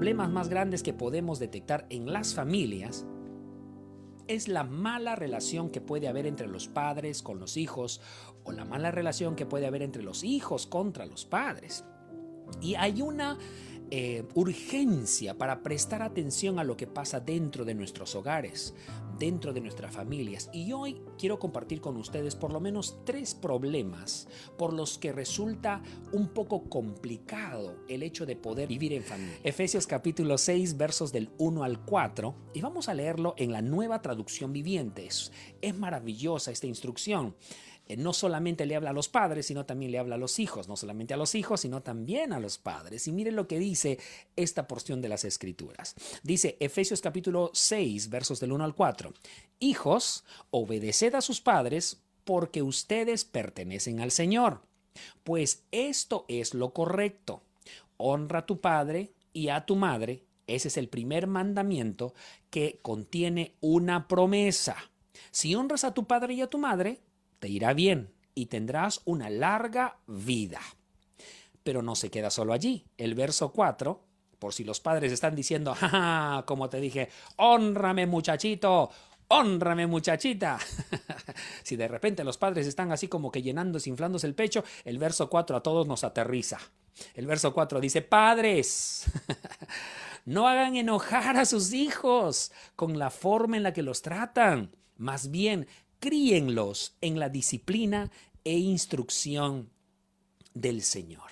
problemas más grandes que podemos detectar en las familias es la mala relación que puede haber entre los padres con los hijos o la mala relación que puede haber entre los hijos contra los padres. Y hay una eh, urgencia para prestar atención a lo que pasa dentro de nuestros hogares, dentro de nuestras familias. Y hoy quiero compartir con ustedes por lo menos tres problemas por los que resulta un poco complicado el hecho de poder vivir en familia. Efesios capítulo 6 versos del 1 al 4 y vamos a leerlo en la nueva traducción viviente. es maravillosa esta instrucción. No solamente le habla a los padres, sino también le habla a los hijos, no solamente a los hijos, sino también a los padres. Y miren lo que dice esta porción de las escrituras. Dice Efesios capítulo 6, versos del 1 al 4. Hijos, obedeced a sus padres porque ustedes pertenecen al Señor. Pues esto es lo correcto. Honra a tu padre y a tu madre. Ese es el primer mandamiento que contiene una promesa. Si honras a tu padre y a tu madre, te irá bien y tendrás una larga vida. Pero no se queda solo allí. El verso 4, por si los padres están diciendo, ja, como te dije, honrame muchachito, honrame muchachita. si de repente los padres están así como que llenándose, inflándose el pecho, el verso 4 a todos nos aterriza. El verso 4 dice, padres, no hagan enojar a sus hijos con la forma en la que los tratan. Más bien, críenlos en la disciplina e instrucción del Señor.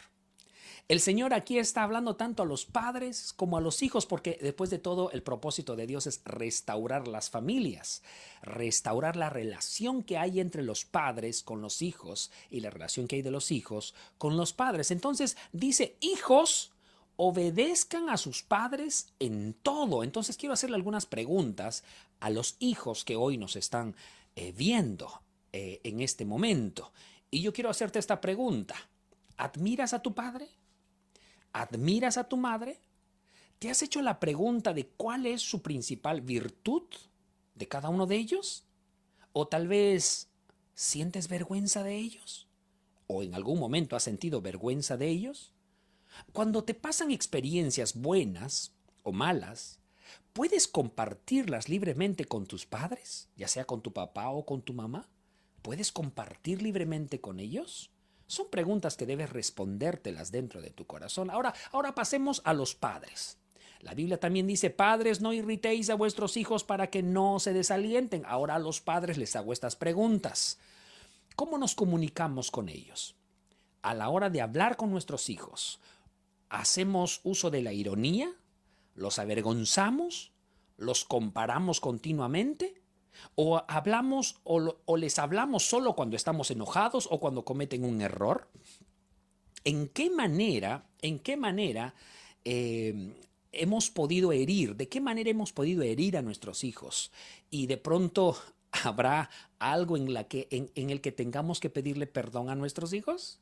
El Señor aquí está hablando tanto a los padres como a los hijos, porque después de todo el propósito de Dios es restaurar las familias, restaurar la relación que hay entre los padres con los hijos y la relación que hay de los hijos con los padres. Entonces dice, hijos, obedezcan a sus padres en todo. Entonces quiero hacerle algunas preguntas a los hijos que hoy nos están eh, viendo eh, en este momento. Y yo quiero hacerte esta pregunta. ¿Admiras a tu padre? ¿Admiras a tu madre? ¿Te has hecho la pregunta de cuál es su principal virtud de cada uno de ellos? ¿O tal vez sientes vergüenza de ellos? ¿O en algún momento has sentido vergüenza de ellos? Cuando te pasan experiencias buenas o malas, ¿Puedes compartirlas libremente con tus padres, ya sea con tu papá o con tu mamá? ¿Puedes compartir libremente con ellos? Son preguntas que debes respondértelas dentro de tu corazón. Ahora, ahora pasemos a los padres. La Biblia también dice, padres, no irritéis a vuestros hijos para que no se desalienten. Ahora a los padres les hago estas preguntas. ¿Cómo nos comunicamos con ellos? A la hora de hablar con nuestros hijos, ¿hacemos uso de la ironía? ¿Los avergonzamos? ¿Los comparamos continuamente? ¿O hablamos o, les hablamos solo cuando estamos enojados o cuando cometen un error? ¿En qué manera, en qué manera eh, hemos podido herir? ¿De qué manera hemos podido herir a nuestros hijos? Y de pronto habrá algo en, que, en el que tengamos que pedirle perdón a nuestros hijos?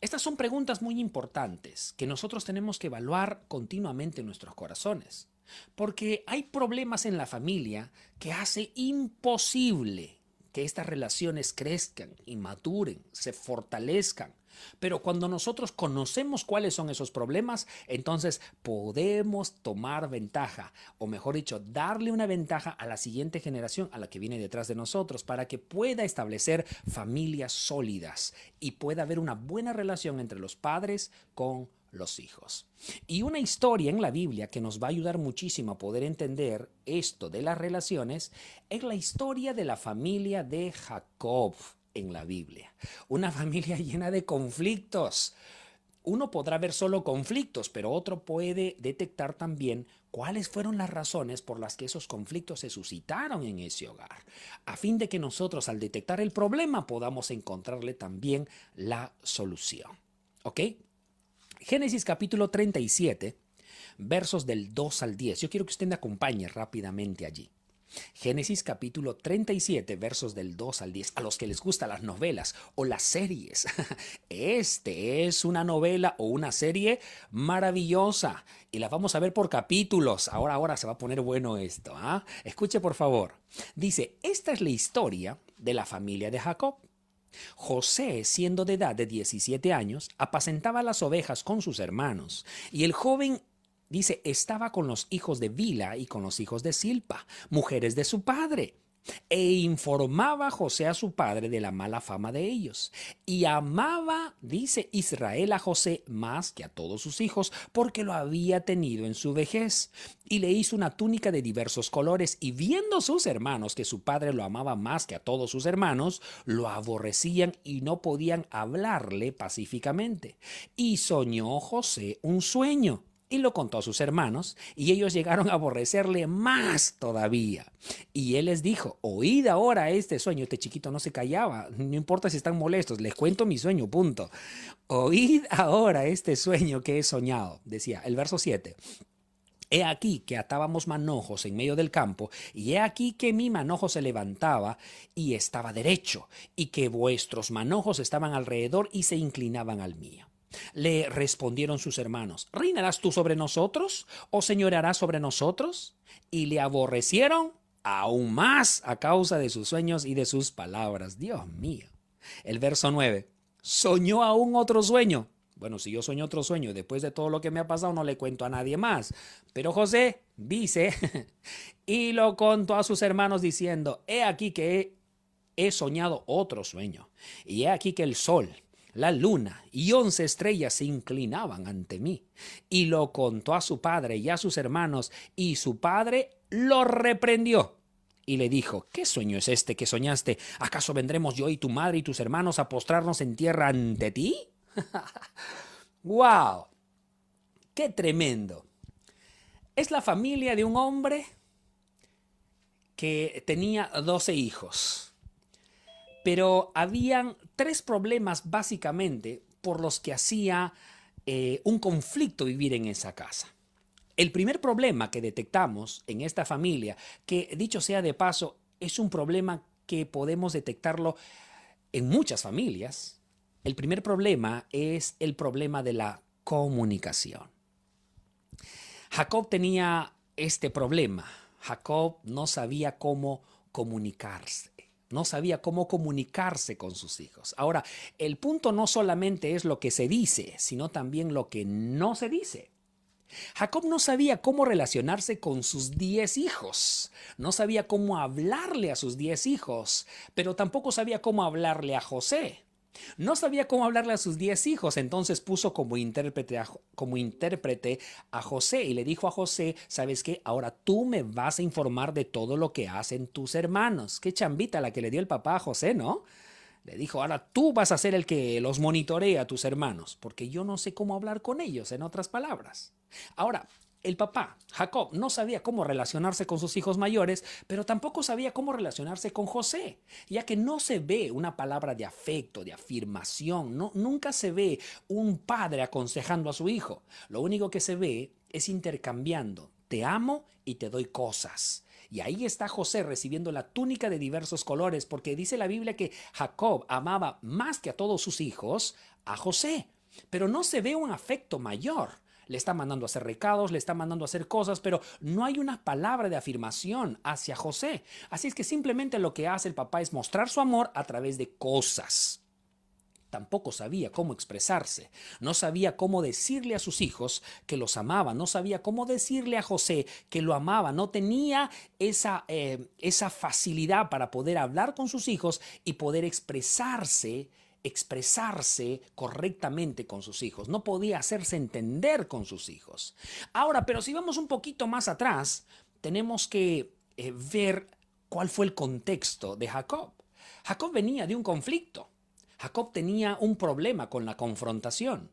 Estas son preguntas muy importantes que nosotros tenemos que evaluar continuamente en nuestros corazones, porque hay problemas en la familia que hace imposible que estas relaciones crezcan y maduren, se fortalezcan, pero cuando nosotros conocemos cuáles son esos problemas, entonces podemos tomar ventaja, o mejor dicho, darle una ventaja a la siguiente generación, a la que viene detrás de nosotros, para que pueda establecer familias sólidas y pueda haber una buena relación entre los padres con los hijos. Y una historia en la Biblia que nos va a ayudar muchísimo a poder entender esto de las relaciones es la historia de la familia de Jacob en la Biblia. Una familia llena de conflictos. Uno podrá ver solo conflictos, pero otro puede detectar también cuáles fueron las razones por las que esos conflictos se suscitaron en ese hogar, a fin de que nosotros al detectar el problema podamos encontrarle también la solución. ¿Ok? Génesis capítulo 37, versos del 2 al 10. Yo quiero que usted me acompañe rápidamente allí. Génesis capítulo 37, versos del 2 al 10, a los que les gustan las novelas o las series. Este es una novela o una serie maravillosa y la vamos a ver por capítulos. Ahora, ahora se va a poner bueno esto. ¿ah? Escuche por favor. Dice, esta es la historia de la familia de Jacob. José, siendo de edad de 17 años, apacentaba las ovejas con sus hermanos, y el joven Dice, estaba con los hijos de Vila y con los hijos de Silpa, mujeres de su padre. E informaba José a su padre de la mala fama de ellos. Y amaba, dice Israel, a José más que a todos sus hijos, porque lo había tenido en su vejez. Y le hizo una túnica de diversos colores, y viendo sus hermanos que su padre lo amaba más que a todos sus hermanos, lo aborrecían y no podían hablarle pacíficamente. Y soñó José un sueño y lo contó a sus hermanos, y ellos llegaron a aborrecerle más todavía. Y él les dijo, oíd ahora este sueño. Este chiquito no se callaba, no importa si están molestos, les cuento mi sueño, punto. Oíd ahora este sueño que he soñado, decía el verso 7. He aquí que atábamos manojos en medio del campo, y he aquí que mi manojo se levantaba y estaba derecho, y que vuestros manojos estaban alrededor y se inclinaban al mío. Le respondieron sus hermanos, ¿reinarás tú sobre nosotros o señorearás sobre nosotros? Y le aborrecieron aún más a causa de sus sueños y de sus palabras. Dios mío. El verso 9. Soñó aún otro sueño. Bueno, si yo sueño otro sueño, después de todo lo que me ha pasado, no le cuento a nadie más. Pero José dice, y lo contó a sus hermanos diciendo, he aquí que he, he soñado otro sueño, y he aquí que el sol la luna y once estrellas se inclinaban ante mí. Y lo contó a su padre y a sus hermanos, y su padre lo reprendió. Y le dijo, ¿qué sueño es este que soñaste? ¿Acaso vendremos yo y tu madre y tus hermanos a postrarnos en tierra ante ti? ¡Wow! ¡Qué tremendo! Es la familia de un hombre que tenía doce hijos pero habían tres problemas básicamente por los que hacía eh, un conflicto vivir en esa casa. El primer problema que detectamos en esta familia, que dicho sea de paso, es un problema que podemos detectarlo en muchas familias, el primer problema es el problema de la comunicación. Jacob tenía este problema. Jacob no sabía cómo comunicarse. No sabía cómo comunicarse con sus hijos. Ahora, el punto no solamente es lo que se dice, sino también lo que no se dice. Jacob no sabía cómo relacionarse con sus diez hijos, no sabía cómo hablarle a sus diez hijos, pero tampoco sabía cómo hablarle a José. No sabía cómo hablarle a sus diez hijos, entonces puso como intérprete, a, José y le dijo a José, ¿sabes qué? Ahora tú me vas a informar de todo lo que hacen tus hermanos. Qué chambita la que le dio el papá a José, ¿no? Le dijo, ahora tú vas a ser el que los monitorea a tus hermanos, porque yo no sé cómo hablar con ellos, en otras palabras. Ahora, el papá, Jacob, no sabía cómo relacionarse con sus hijos mayores, pero tampoco sabía cómo relacionarse con José, ya que no se ve una palabra de afecto, de afirmación, no, nunca se ve un padre aconsejando a su hijo. Lo único que se ve es intercambiando, te amo y te doy cosas. Y ahí está José recibiendo la túnica de diversos colores, porque dice la Biblia que Jacob amaba más que a todos sus hijos a José, pero no se ve un afecto mayor le está mandando a hacer recados, le está mandando a hacer cosas, pero no hay una palabra de afirmación hacia José. Así es que simplemente lo que hace el papá es mostrar su amor a través de cosas. Tampoco sabía cómo expresarse, no sabía cómo decirle a sus hijos que los amaba, no sabía cómo decirle a José que lo amaba, no tenía esa, eh, esa facilidad para poder hablar con sus hijos y poder expresarse expresarse correctamente con sus hijos, no podía hacerse entender con sus hijos. Ahora, pero si vamos un poquito más atrás, tenemos que eh, ver cuál fue el contexto de Jacob. Jacob venía de un conflicto. Jacob tenía un problema con la confrontación.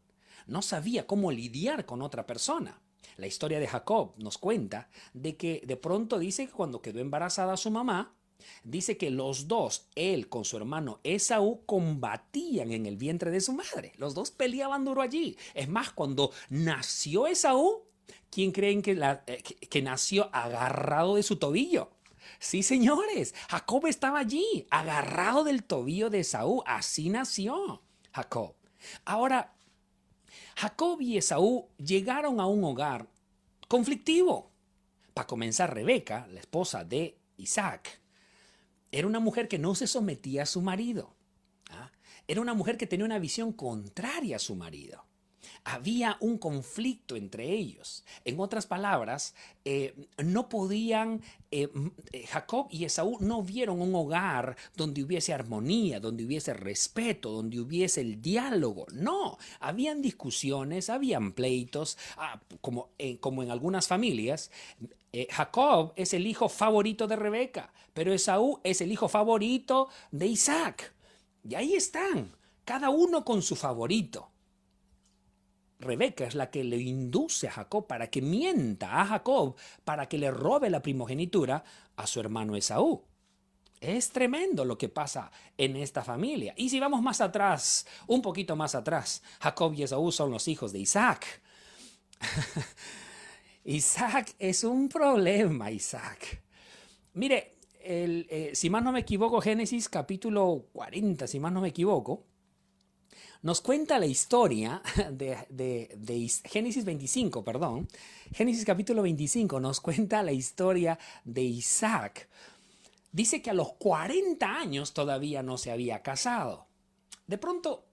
No sabía cómo lidiar con otra persona. La historia de Jacob nos cuenta de que de pronto dice que cuando quedó embarazada su mamá, Dice que los dos, él con su hermano Esaú, combatían en el vientre de su madre. Los dos peleaban duro allí. Es más, cuando nació Esaú, ¿quién creen que, eh, que nació agarrado de su tobillo? Sí, señores, Jacob estaba allí, agarrado del tobillo de Esaú. Así nació Jacob. Ahora, Jacob y Esaú llegaron a un hogar conflictivo. Para comenzar, Rebeca, la esposa de Isaac, era una mujer que no se sometía a su marido. ¿ah? Era una mujer que tenía una visión contraria a su marido había un conflicto entre ellos. En otras palabras, eh, no podían, eh, eh, Jacob y Esaú no vieron un hogar donde hubiese armonía, donde hubiese respeto, donde hubiese el diálogo. No, habían discusiones, habían pleitos, ah, como, como en algunas familias. Jacob es el hijo favorito de Rebeca, pero Esaú es el hijo favorito de Isaac. Y ahí están, cada uno con su favorito. Rebeca es la que le induce a Jacob para que mienta a Jacob para que le robe la primogenitura a su hermano Esaú. Es tremendo lo que pasa en esta familia. Y si vamos más atrás, un poquito más atrás, Jacob y Esaú son los hijos de Isaac. Isaac es un problema, Isaac. Mire, eh, si más no me equivoco, Génesis capítulo 40, si más no me equivoco, nos cuenta la historia de, Génesis 25, perdón. Génesis capítulo 25 nos cuenta la historia de Isaac. Dice que a los 40 años todavía no se había casado. De pronto,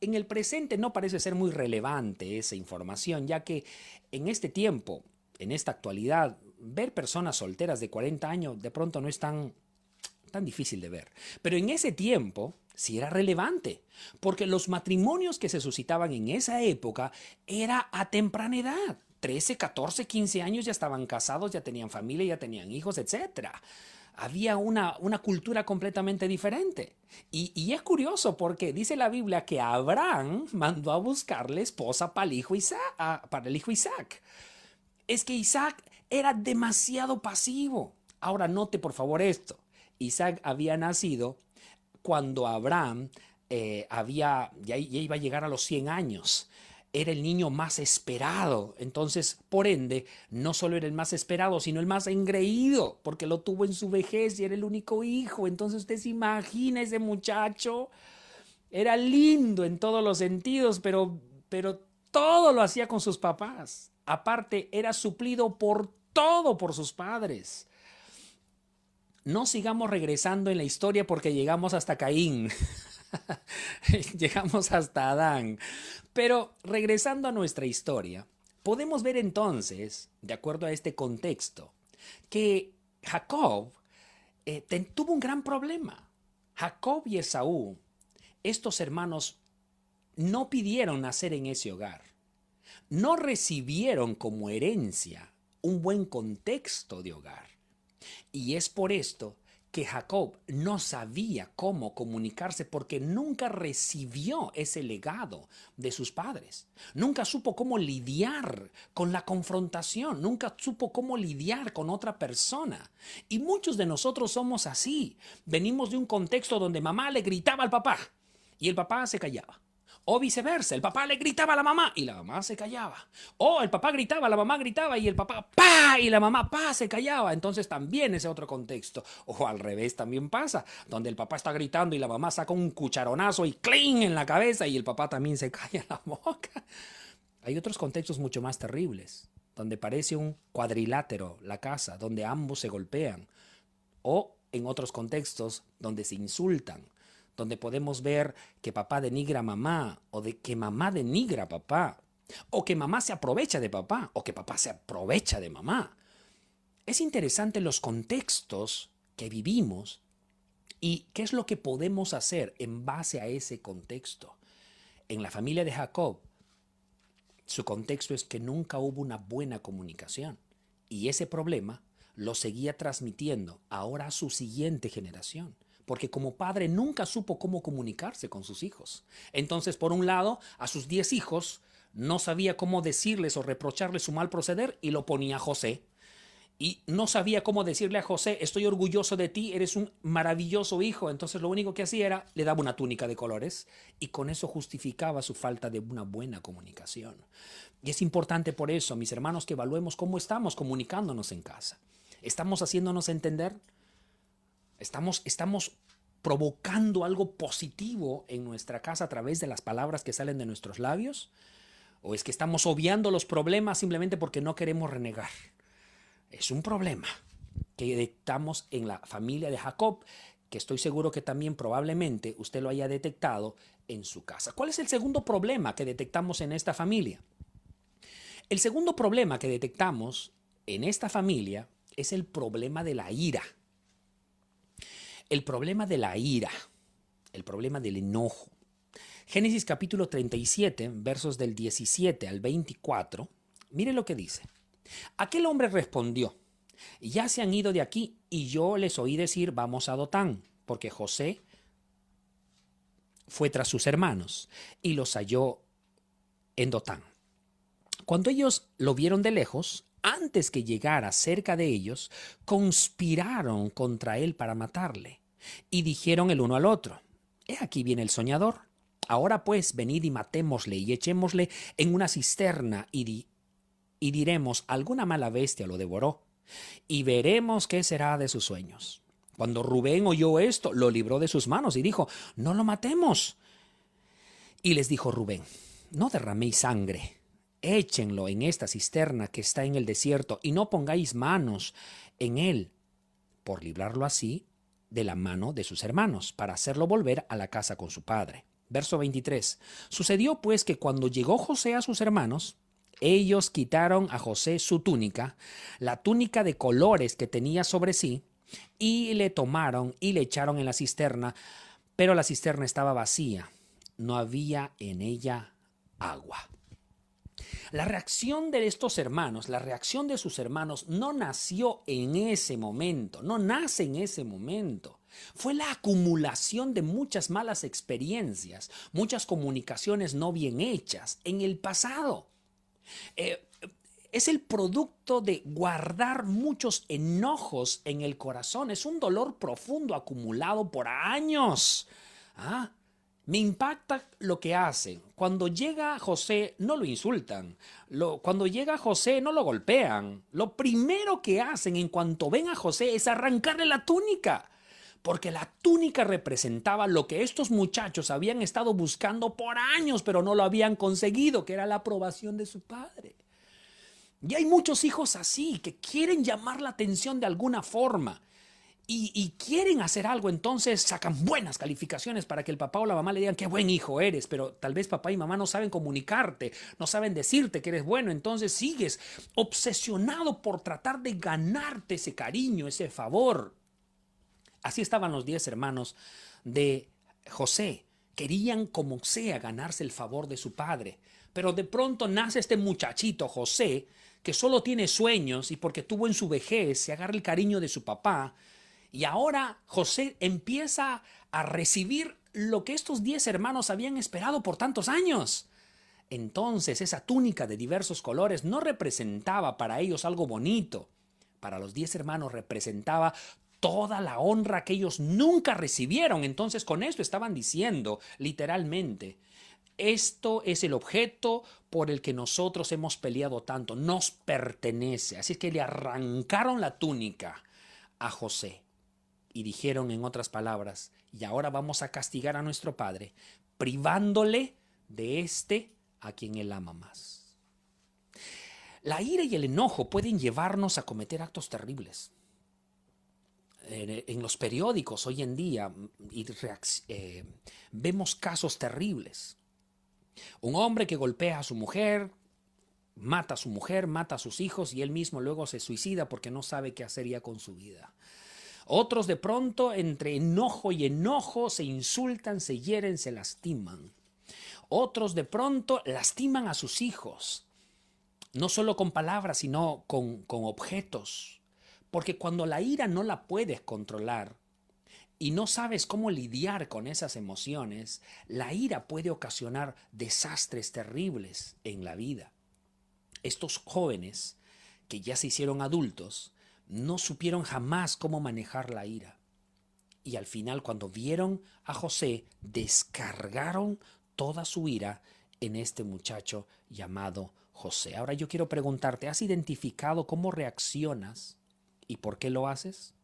en el presente no parece ser muy relevante esa información, ya que en este tiempo, en esta actualidad, ver personas solteras de 40 años de pronto no es tan, tan difícil de ver. Pero en ese tiempo, si era relevante, porque los matrimonios que se suscitaban en esa época era a temprana edad. 13, 14, 15 años ya estaban casados, ya tenían familia, ya tenían hijos, etc. Había una, una cultura completamente diferente. Y, es curioso porque dice la Biblia que Abraham mandó a buscarle esposa para el hijo Isaac. Ah, para el hijo Isaac. Es que Isaac era demasiado pasivo. Ahora note por favor esto. Isaac había nacido cuando Abraham eh, había, ya, iba a llegar a los 100 años. Era el niño más esperado. Entonces, por ende, no solo era el más esperado, sino el más engreído, porque lo tuvo en su vejez y era el único hijo. Entonces, usted se imagina ese muchacho. Era lindo en todos los sentidos, pero, pero todo lo hacía con sus papás. Aparte, era suplido por todo por sus padres no sigamos regresando en la historia porque llegamos hasta Caín. llegamos hasta Adán. Pero regresando a nuestra historia, podemos ver entonces, de acuerdo a este contexto, que Jacob eh, tuvo un gran problema. Jacob y Esaú, estos hermanos, no pidieron nacer en ese hogar. No recibieron como herencia un buen contexto de hogar. Y es por esto que Jacob no sabía cómo comunicarse porque nunca recibió ese legado de sus padres. Nunca supo cómo lidiar con la confrontación, nunca supo cómo lidiar con otra persona. Y muchos de nosotros somos así. Venimos de un contexto donde mamá le gritaba al papá y el papá se callaba. O viceversa, el papá le gritaba a la mamá y la mamá se callaba. O el papá gritaba, la mamá gritaba y el papá pa y la mamá pa se callaba. Entonces también ese otro contexto. O al revés también pasa, donde el papá está gritando y la mamá saca un cucharonazo y cling en la cabeza y el papá también se calla la boca. Hay otros contextos mucho más terribles, donde parece un cuadrilátero la casa, donde ambos se golpean. O en otros contextos donde se insultan donde podemos ver que papá denigra a mamá, o de que mamá denigra a papá, o que mamá se aprovecha de papá, o que papá se aprovecha de mamá. Es interesante los contextos que vivimos y qué es lo que podemos hacer en base a ese contexto. En la familia de Jacob, su contexto es que nunca hubo una buena comunicación y ese problema lo seguía transmitiendo ahora a su siguiente generación porque como padre nunca supo cómo comunicarse con sus hijos. Entonces, por un lado, a sus diez hijos no sabía cómo decirles o reprocharles su mal proceder y lo ponía José. Y no sabía cómo decirle a José, estoy orgulloso de ti, eres un maravilloso hijo. Entonces lo único que hacía era, le daba una túnica de colores y con eso justificaba su falta de una buena comunicación. Y es importante por eso, mis hermanos, que evaluemos cómo estamos comunicándonos en casa. ¿Estamos haciéndonos entender? ¿Estamos, estamos provocando algo positivo en nuestra casa a través de las palabras que salen de nuestros labios? ¿O es que estamos obviando los problemas simplemente porque no queremos renegar? Es un problema que detectamos en la familia de Jacob, que estoy seguro que también probablemente usted lo haya detectado en su casa. ¿Cuál es el segundo problema que detectamos en esta familia? El segundo problema que detectamos en esta familia es el problema de la ira. El problema de la ira, el problema del enojo. Génesis capítulo 37, versos del 17 al 24, mire lo que dice. Aquel hombre respondió, ya se han ido de aquí y yo les oí decir, vamos a Dotán, porque José fue tras sus hermanos y los halló en Dotán. Cuando ellos lo vieron de lejos, antes que llegara cerca de ellos, conspiraron contra él para matarle, y dijeron el uno al otro, He aquí viene el soñador. Ahora pues, venid y matémosle y echémosle en una cisterna y, y diremos, alguna mala bestia lo devoró, y veremos qué será de sus sueños. Cuando Rubén oyó esto, lo libró de sus manos y dijo, no lo matemos. Y les dijo Rubén, no derraméis sangre, échenlo en esta cisterna que está en el desierto y no pongáis manos en él, por librarlo así de la mano de sus hermanos, para hacerlo volver a la casa con su padre. Verso 23. Sucedió pues que cuando llegó José a sus hermanos, ellos quitaron a José su túnica, la túnica de colores que tenía sobre sí, y le tomaron y le echaron en la cisterna, pero la cisterna estaba vacía, no había en ella agua. La reacción de estos hermanos, la reacción de sus hermanos no nació en ese momento, no nace en ese momento. Fue la acumulación de muchas malas experiencias, muchas comunicaciones no bien hechas en el pasado. Eh, es el producto de guardar muchos enojos en el corazón. Es un dolor profundo acumulado por años. ¿Ah? Me impacta lo que hacen. Cuando llega José, no lo insultan. cuando llega José, no lo golpean. Lo primero que hacen en cuanto ven a José es arrancarle la túnica. Porque la túnica representaba lo que estos muchachos habían estado buscando por años, pero no lo habían conseguido, que era la aprobación de su padre. Y hay muchos hijos así, que quieren llamar la atención de alguna forma. Y, quieren hacer algo, entonces sacan buenas calificaciones para que el papá o la mamá le digan qué buen hijo eres, pero tal vez papá y mamá no saben comunicarte, no saben decirte que eres bueno, entonces sigues obsesionado por tratar de ganarte ese cariño, ese favor. Así estaban los diez hermanos de José, querían como sea ganarse el favor de su padre, pero de pronto nace este muchachito José, que solo tiene sueños y porque tuvo en su vejez se agarra el cariño de su papá. Y ahora José empieza a recibir lo que estos diez hermanos habían esperado por tantos años. Entonces esa túnica de diversos colores no representaba para ellos algo bonito. Para los diez hermanos representaba toda la honra que ellos nunca recibieron. Entonces con esto estaban diciendo literalmente, esto es el objeto por el que nosotros hemos peleado tanto, nos pertenece. Así que le arrancaron la túnica a José y dijeron en otras palabras, y ahora vamos a castigar a nuestro Padre, privándole de este a quien él ama más. La ira y el enojo pueden llevarnos a cometer actos terribles. En, los periódicos hoy en día eh, vemos casos terribles un hombre que golpea a su mujer, mata a su mujer, mata a sus hijos y él mismo luego se suicida porque no sabe qué hacer ya con su vida. Otros de pronto, entre enojo y enojo, se insultan, se hieren, se lastiman. Otros de pronto lastiman a sus hijos, no solo con palabras, sino con, con objetos. Porque cuando la ira no la puedes controlar, y no sabes cómo lidiar con esas emociones, la ira puede ocasionar desastres terribles en la vida. Estos jóvenes, que ya se hicieron adultos, no supieron jamás cómo manejar la ira. Y al final, cuando vieron a José, descargaron toda su ira en este muchacho llamado José. Ahora yo quiero preguntarte, ¿has identificado cómo reaccionas ¿Y por qué lo haces?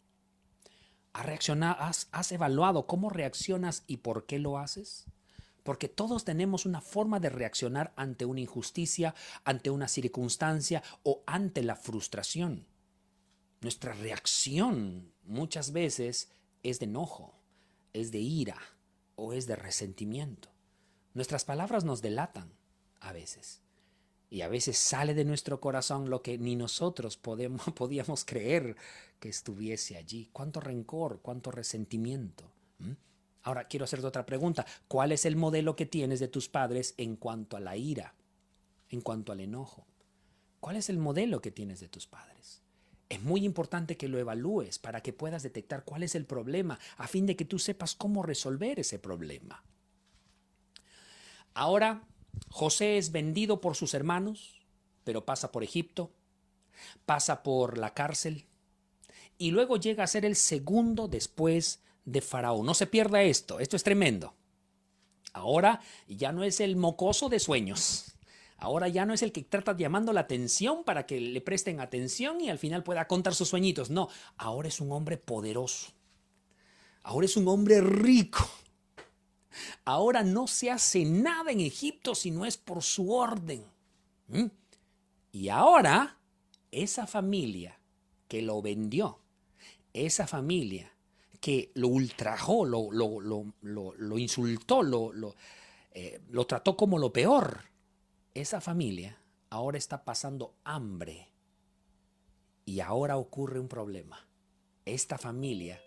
¿Has, reaccionado, has, has evaluado cómo reaccionas y por qué lo haces? Porque todos tenemos una forma de reaccionar ante una injusticia, ante una circunstancia o ante la frustración. Nuestra reacción muchas veces es de enojo, es de ira o es de resentimiento. Nuestras palabras nos delatan a veces. Y a veces sale de nuestro corazón lo que ni nosotros podemos, podíamos creer que estuviese allí. ¿Cuánto rencor, cuánto resentimiento? Ahora quiero hacerte otra pregunta. ¿Cuál es el modelo que tienes de tus padres en cuanto a la ira, en cuanto al enojo? ¿Cuál es el modelo que tienes de tus padres? Es muy importante que lo evalúes para que puedas detectar cuál es el problema, a fin de que tú sepas cómo resolver ese problema. Ahora José es vendido por sus hermanos, pero pasa por Egipto, pasa por la cárcel y luego llega a ser el segundo después de Faraón. No se pierda esto, esto es tremendo. Ahora ya no es el mocoso de sueños. Ahora ya no es el que trata llamando la atención para que le presten atención y al final pueda contar sus sueñitos. No, ahora es un hombre poderoso. Ahora es un hombre rico. Ahora no se hace nada en Egipto si no es por su orden. ¿Mm? Y ahora, esa familia que lo vendió, esa familia que lo ultrajó, lo, lo, insultó, lo, eh, lo trató como lo peor, esa familia ahora está pasando hambre. Y ahora ocurre un problema. Esta familia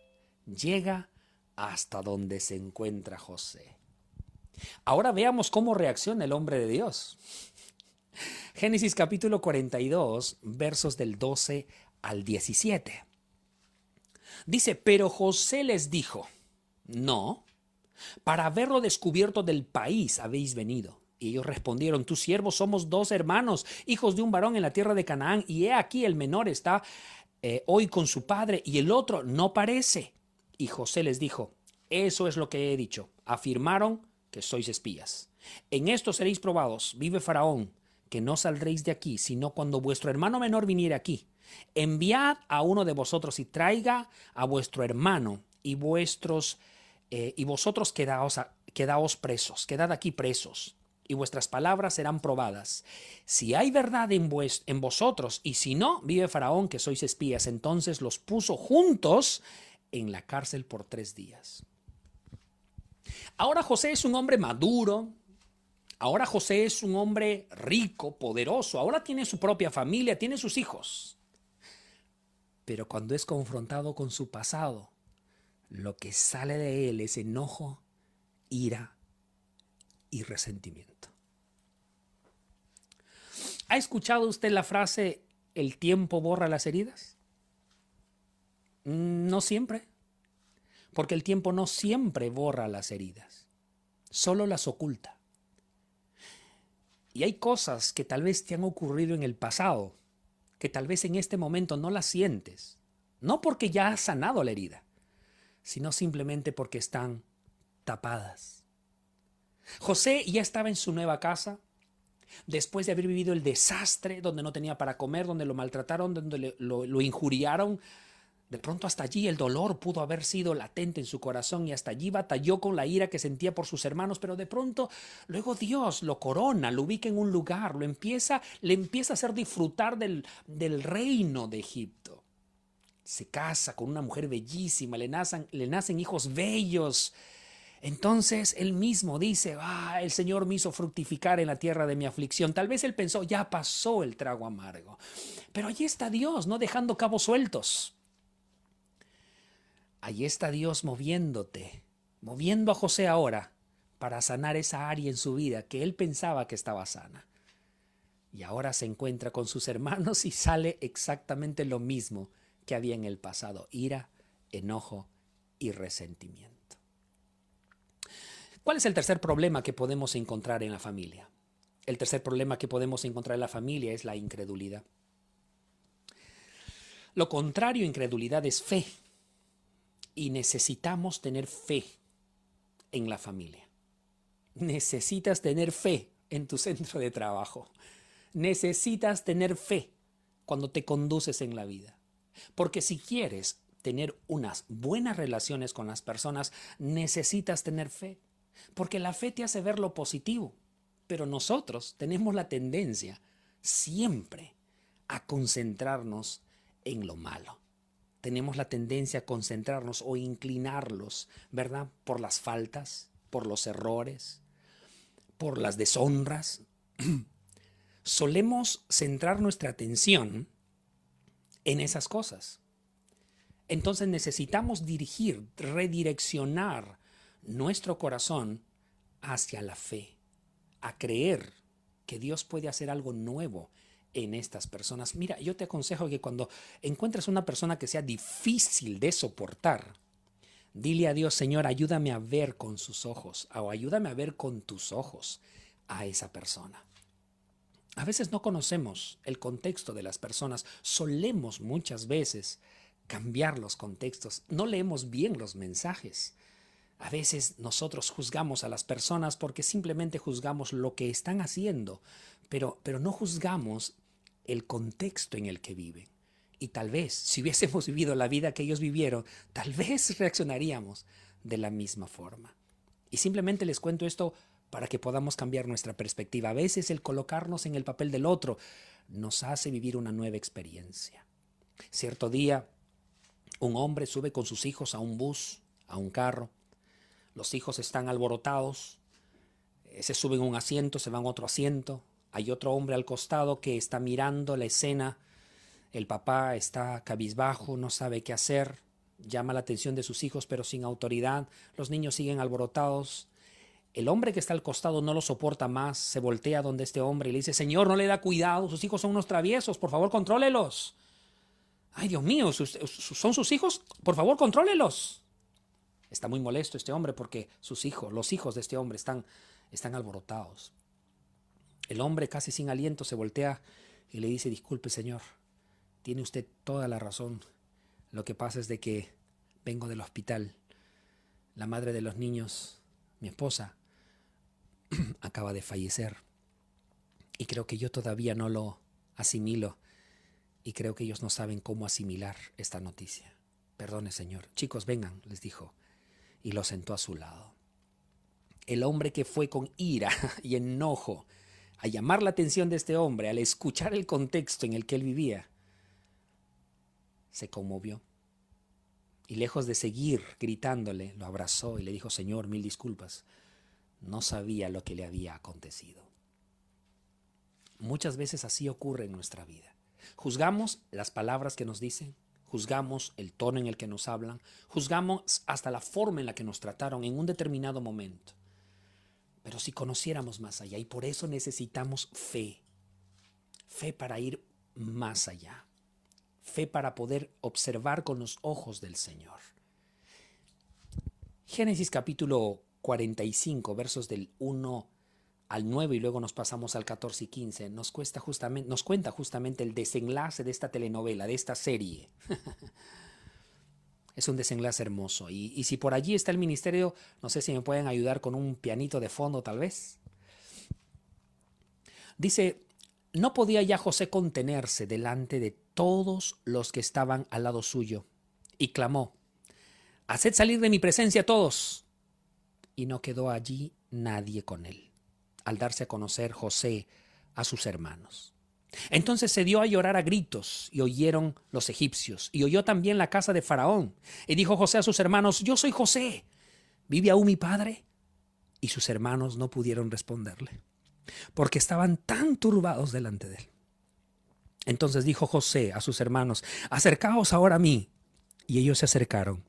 llega hasta donde se encuentra José. Ahora veamos cómo reacciona el hombre de Dios. Génesis capítulo 42, versos del 12 al 17. Dice, pero José les dijo, no, para haberlo descubierto del país habéis venido. Y ellos respondieron, tus siervos somos dos hermanos, hijos de un varón en la tierra de Canaán, y he aquí el menor está eh, hoy con su padre y el otro no parece. Y José les dijo, eso es lo que he dicho. Afirmaron que sois espías. En esto seréis probados, vive Faraón, que no saldréis de aquí, sino cuando vuestro hermano menor viniere aquí. Enviad a uno de vosotros y traiga a vuestro hermano y vuestros eh, y vosotros quedaos, quedaos presos, quedad aquí presos y vuestras palabras serán probadas. Si hay verdad en, vosotros, y si no, vive Faraón que sois espías. Entonces los puso juntos en la cárcel por tres días. Ahora José es un hombre maduro, ahora José es un hombre rico, poderoso, ahora tiene su propia familia, tiene sus hijos. Pero cuando es confrontado con su pasado, lo que sale de él es enojo, ira y resentimiento. ¿Ha escuchado usted la frase el tiempo borra las heridas? No siempre, porque el tiempo no siempre borra las heridas, solo las oculta. Y hay cosas que tal vez te han ocurrido en el pasado, que tal vez en este momento no las sientes, no porque ya has sanado la herida, sino simplemente porque están tapadas. José ya estaba en su nueva casa, después de haber vivido el desastre donde no tenía para comer, donde lo maltrataron, donde lo, lo injuriaron, de pronto hasta allí el dolor pudo haber sido latente en su corazón y hasta allí batalló con la ira que sentía por sus hermanos, pero de pronto luego Dios lo corona, lo ubica en un lugar, lo empieza, le empieza a hacer disfrutar del, reino de Egipto. Se casa con una mujer bellísima, le le nacen hijos bellos. Entonces él mismo dice, ah, el Señor me hizo fructificar en la tierra de mi aflicción. Tal vez él pensó, ya pasó el trago amargo. Pero allí está Dios, no dejando cabos sueltos. Allí está Dios moviéndote, moviendo a José ahora para sanar esa área en su vida que él pensaba que estaba sana. Y ahora se encuentra con sus hermanos y sale exactamente lo mismo que había en el pasado, ira, enojo y resentimiento. ¿Cuál es el tercer problema que podemos encontrar en la familia? El tercer problema que podemos encontrar en la familia es la incredulidad. Lo contrario a incredulidad es fe. Y necesitamos tener fe en la familia. Necesitas tener fe en tu centro de trabajo. Necesitas tener fe cuando te conduces en la vida. Porque si quieres tener unas buenas relaciones con las personas, necesitas tener fe. Porque la fe te hace ver lo positivo. Pero nosotros tenemos la tendencia siempre a concentrarnos en lo malo. Tenemos la tendencia a concentrarnos o inclinarlos, ¿verdad? Por las faltas, por los errores, por las deshonras. Solemos centrar nuestra atención en esas cosas. Entonces necesitamos dirigir, redireccionar nuestro corazón hacia la fe, a creer que Dios puede hacer algo nuevo en estas personas. Mira, yo te aconsejo que cuando encuentres una persona que sea difícil de soportar, dile a Dios, Señor, ayúdame a ver con sus ojos o ayúdame a ver con tus ojos a esa persona. A veces no conocemos el contexto de las personas, solemos muchas veces cambiar los contextos, no leemos bien los mensajes. A veces nosotros juzgamos a las personas porque simplemente juzgamos lo que están haciendo, pero, pero no juzgamos el contexto en el que viven. Y tal vez, si hubiésemos vivido la vida que ellos vivieron, tal vez reaccionaríamos de la misma forma. Y simplemente les cuento esto para que podamos cambiar nuestra perspectiva. A veces el colocarnos en el papel del otro nos hace vivir una nueva experiencia. Cierto día, un hombre sube con sus hijos a un bus, a un carro. Los hijos están alborotados. Eh, se suben un asiento, se van a otro asiento. Hay otro hombre al costado que está mirando la escena. El papá está cabizbajo, no sabe qué hacer. Llama la atención de sus hijos, pero sin autoridad. Los niños siguen alborotados. El hombre que está al costado no lo soporta más, se voltea donde este hombre y le dice, Señor, no le da cuidado, sus hijos son unos traviesos, por favor, contrólelos. Ay, Dios mío, ¿son sus hijos? Por favor, contrólelos. Está muy molesto este hombre porque sus hijos, los hijos de este hombre están, están alborotados. El hombre casi sin aliento se voltea y le dice, disculpe señor, tiene usted toda la razón. Lo que pasa es de que vengo del hospital. La madre de los niños, mi esposa, acaba de fallecer. Y creo que yo todavía no lo asimilo y creo que ellos no saben cómo asimilar esta noticia. Perdone, Señor. Chicos, vengan, les dijo, y lo sentó a su lado. El hombre que fue con ira y enojo a llamar la atención de este hombre, al escuchar el contexto en el que él vivía, se conmovió. Y lejos de seguir gritándole, lo abrazó y le dijo, Señor, mil disculpas, no sabía lo que le había acontecido. Muchas veces así ocurre en nuestra vida. Juzgamos las palabras que nos dicen, juzgamos el tono en el que nos hablan, juzgamos hasta la forma en la que nos trataron en un determinado momento. Pero si conociéramos más allá, y por eso necesitamos fe, fe para ir más allá, fe para poder observar con los ojos del Señor. Génesis capítulo 45, versos del 1 al 9 y luego nos pasamos al 14 y 15, nos, cuesta justamente, nos cuenta justamente el desenlace de esta telenovela, de esta serie. es un desenlace hermoso. Y, y, si por allí está el ministerio, no sé si me pueden ayudar con un pianito de fondo tal vez. Dice, no podía ya José contenerse delante de todos los que estaban al lado suyo, y clamó, Haced salir de mi presencia todos. Y no quedó allí nadie con él al darse a conocer José a sus hermanos. Entonces se dio a llorar a gritos y oyeron los egipcios y oyó también la casa de Faraón. Y dijo José a sus hermanos, yo soy José, ¿vive aún mi padre? Y sus hermanos no pudieron responderle, porque estaban tan turbados delante de él. Entonces dijo José a sus hermanos, acercaos ahora a mí. Y ellos se acercaron.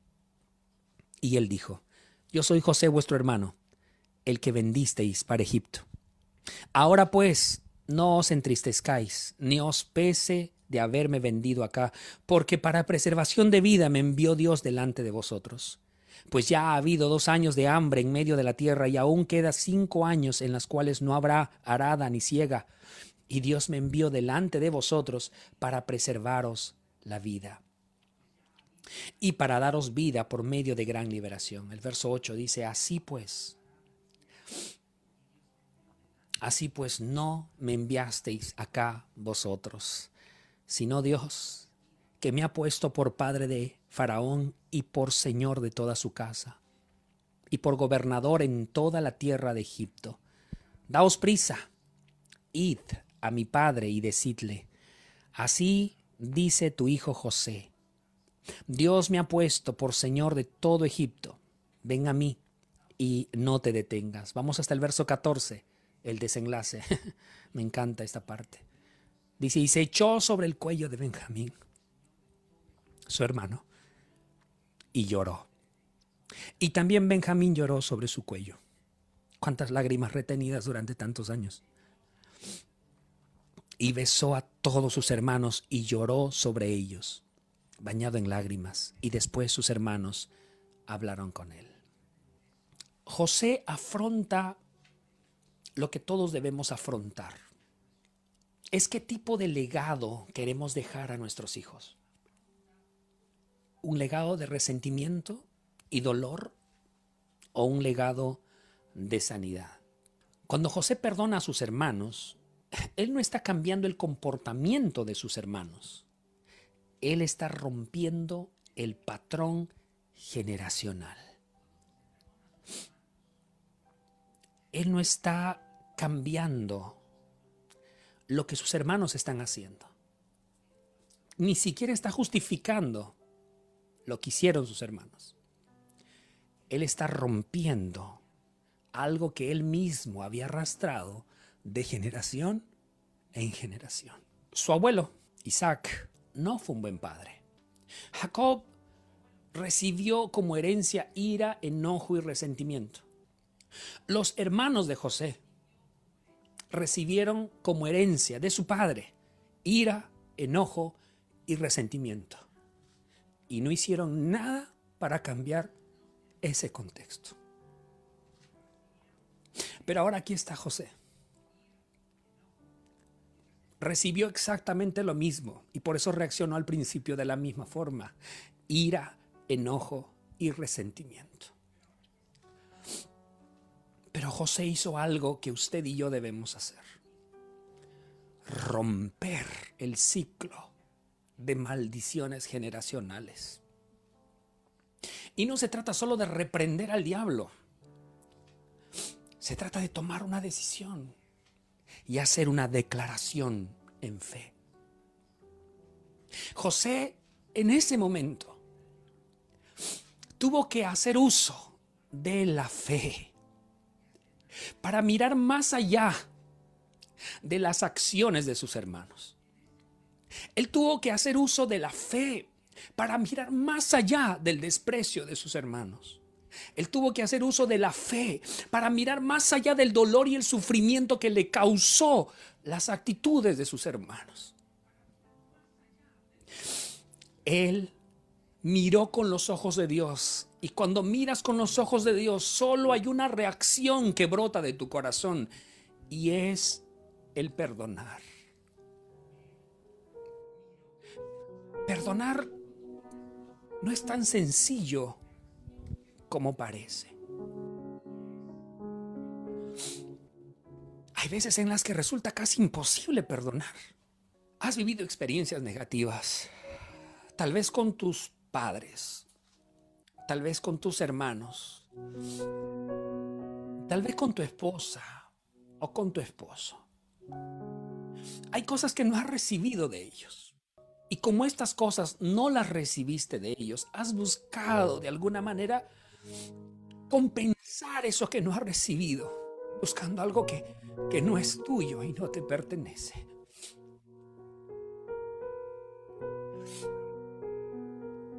Y él dijo, yo soy José vuestro hermano, el que vendisteis para Egipto. Ahora pues, no os entristezcáis, ni os pese de haberme vendido acá, porque para preservación de vida me envió Dios delante de vosotros. Pues ya ha habido dos años de hambre en medio de la tierra y aún queda cinco años en las cuales no habrá arada ni ciega. Y Dios me envió delante de vosotros para preservaros la vida y para daros vida por medio de gran liberación. El verso 8 dice, así pues, Así pues no me enviasteis acá vosotros, sino Dios, que me ha puesto por padre de Faraón y por señor de toda su casa, y por gobernador en toda la tierra de Egipto. Daos prisa, id a mi padre y decidle, así dice tu hijo José, Dios me ha puesto por señor de todo Egipto, ven a mí y no te detengas. Vamos hasta el verso 14, el desenlace. me encanta esta parte. Dice, y se echó sobre el cuello de Benjamín, su hermano, y lloró. Y también Benjamín lloró sobre su cuello. Cuántas lágrimas retenidas durante tantos años. Y besó a todos sus hermanos y lloró sobre ellos, bañado en lágrimas. Y después sus hermanos hablaron con él. José afronta lo que todos debemos afrontar. Es qué tipo de legado queremos dejar a nuestros hijos. ¿Un legado de resentimiento y dolor o un legado de sanidad? Cuando José perdona a sus hermanos, él no está cambiando el comportamiento de sus hermanos. Él está rompiendo el patrón generacional. Él no está cambiando lo que sus hermanos están haciendo. Ni siquiera está justificando lo que hicieron sus hermanos. Él está rompiendo algo que él mismo había arrastrado de generación en generación. Su abuelo, Isaac, no fue un buen padre. Jacob recibió como herencia ira, enojo y resentimiento. Los hermanos de José recibieron como herencia de su padre ira, enojo y resentimiento. Y no hicieron nada para cambiar ese contexto. Pero ahora aquí está José. Recibió exactamente lo mismo y por eso reaccionó al principio de la misma forma. Ira, enojo y resentimiento. Pero José hizo algo que usted y yo debemos hacer. Romper el ciclo de maldiciones generacionales. Y no se trata solo de reprender al diablo. Se trata de tomar una decisión y hacer una declaración en fe. José en ese momento tuvo que hacer uso de la fe para mirar más allá de las acciones de sus hermanos. Él tuvo que hacer uso de la fe para mirar más allá del desprecio de sus hermanos. Él tuvo que hacer uso de la fe para mirar más allá del dolor y el sufrimiento que le causó las actitudes de sus hermanos. Él miró con los ojos de Dios y cuando miras con los ojos de Dios, solo hay una reacción que brota de tu corazón y es el perdonar. Perdonar no es tan sencillo como parece. Hay veces en las que resulta casi imposible perdonar. Has vivido experiencias negativas, tal vez con tus padres, tal vez con tus hermanos, tal vez con tu esposa o con tu esposo. Hay cosas que no has recibido de ellos. Y como estas cosas no las recibiste de ellos, has buscado de alguna manera compensar eso que no has recibido, buscando algo que, que no es tuyo y no te pertenece.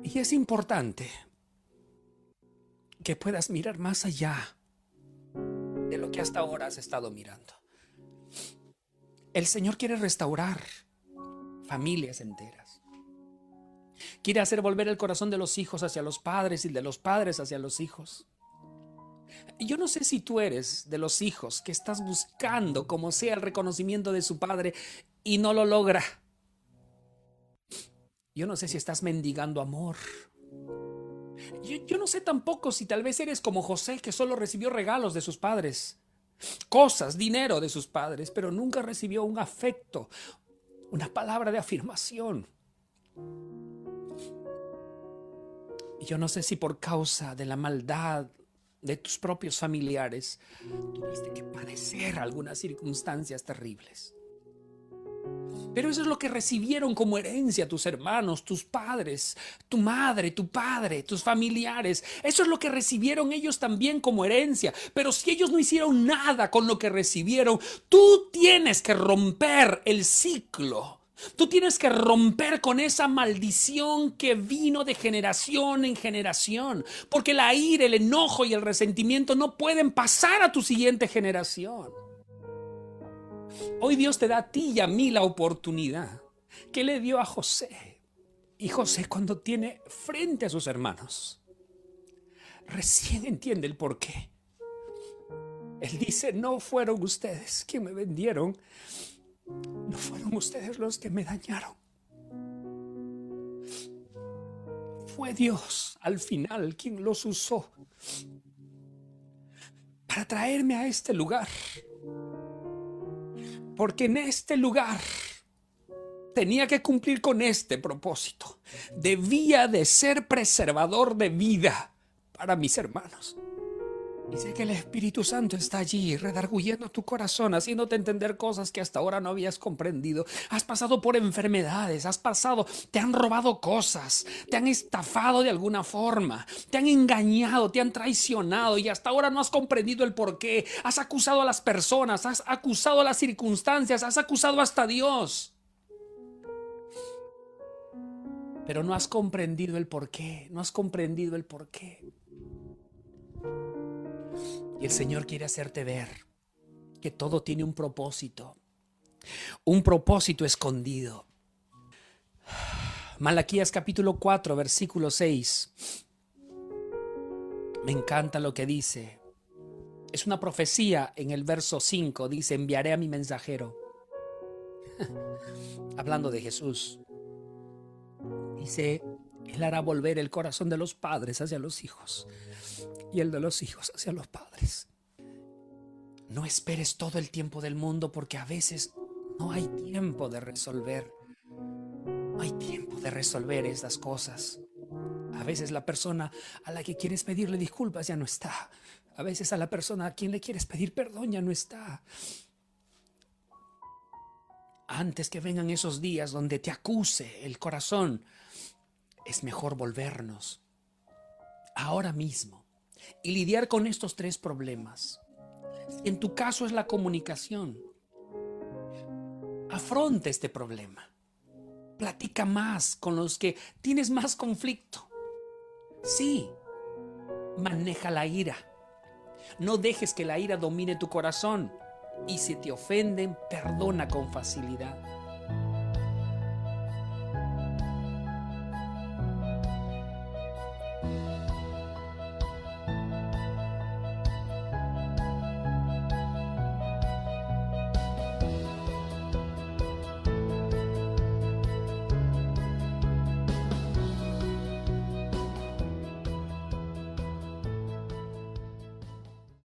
Y es importante que puedas mirar más allá de lo que hasta ahora has estado mirando. El Señor quiere restaurar familias enteras. Quiere hacer volver el corazón de los hijos hacia los padres y de los padres hacia los hijos. Yo no sé si tú eres de los hijos que estás buscando como sea el reconocimiento de su padre y no lo logra. Yo no sé si estás mendigando amor yo, no sé tampoco si tal vez eres como José que solo recibió regalos de sus padres, cosas, dinero de sus padres, pero nunca recibió un afecto, una palabra de afirmación. Y yo no sé si por causa de la maldad de tus propios familiares tuviste que padecer algunas circunstancias terribles. Pero eso es lo que recibieron como herencia tus hermanos, tus padres, tu madre, tu padre, tus familiares. Eso es lo que recibieron ellos también como herencia. Pero si ellos no hicieron nada con lo que recibieron, tú tienes que romper el ciclo. Tú tienes que romper con esa maldición que vino de generación en generación, porque la ira, el enojo y el resentimiento no pueden pasar a tu siguiente generación. Hoy Dios te da a ti y a mí la oportunidad que le dio a José. Y José cuando tiene frente a sus hermanos, recién entiende el por qué. Él dice, no fueron ustedes quienes me vendieron, no fueron ustedes los que me dañaron. Fue Dios al final quien los usó para traerme a este lugar porque en este lugar tenía que cumplir con este propósito. Debía de ser preservador de vida para mis hermanos. Y sé que el Espíritu Santo está allí redarguyendo tu corazón, haciéndote entender cosas que hasta ahora no habías comprendido. Has pasado por enfermedades, has pasado, te han robado cosas, te han estafado de alguna forma, te han engañado, te han traicionado y hasta ahora no has comprendido el por qué. Has acusado a las personas, has acusado a las circunstancias, has acusado hasta a Dios. Pero no has comprendido el por qué, no has comprendido el por qué. Y el Señor quiere hacerte ver que todo tiene un propósito, un propósito escondido. Malaquías capítulo 4, versículo 6. Me encanta lo que dice. Es una profecía en el verso 5. Dice, enviaré a mi mensajero. Hablando de Jesús. Dice, Él hará volver el corazón de los padres hacia los hijos y el de los hijos hacia los padres. No esperes todo el tiempo del mundo porque a veces no hay tiempo de resolver. No hay tiempo de resolver estas cosas. A veces la persona a la que quieres pedirle disculpas ya no está. A veces a la persona a quien le quieres pedir perdón ya no está. Antes que vengan esos días donde te acuse el corazón, es mejor volvernos ahora mismo y lidiar con estos tres problemas. en tu caso es la comunicación, afronta este problema. Platica más con los que tienes más conflicto. Sí, maneja la ira. No dejes que la ira domine tu corazón. Y si te ofenden, perdona con facilidad.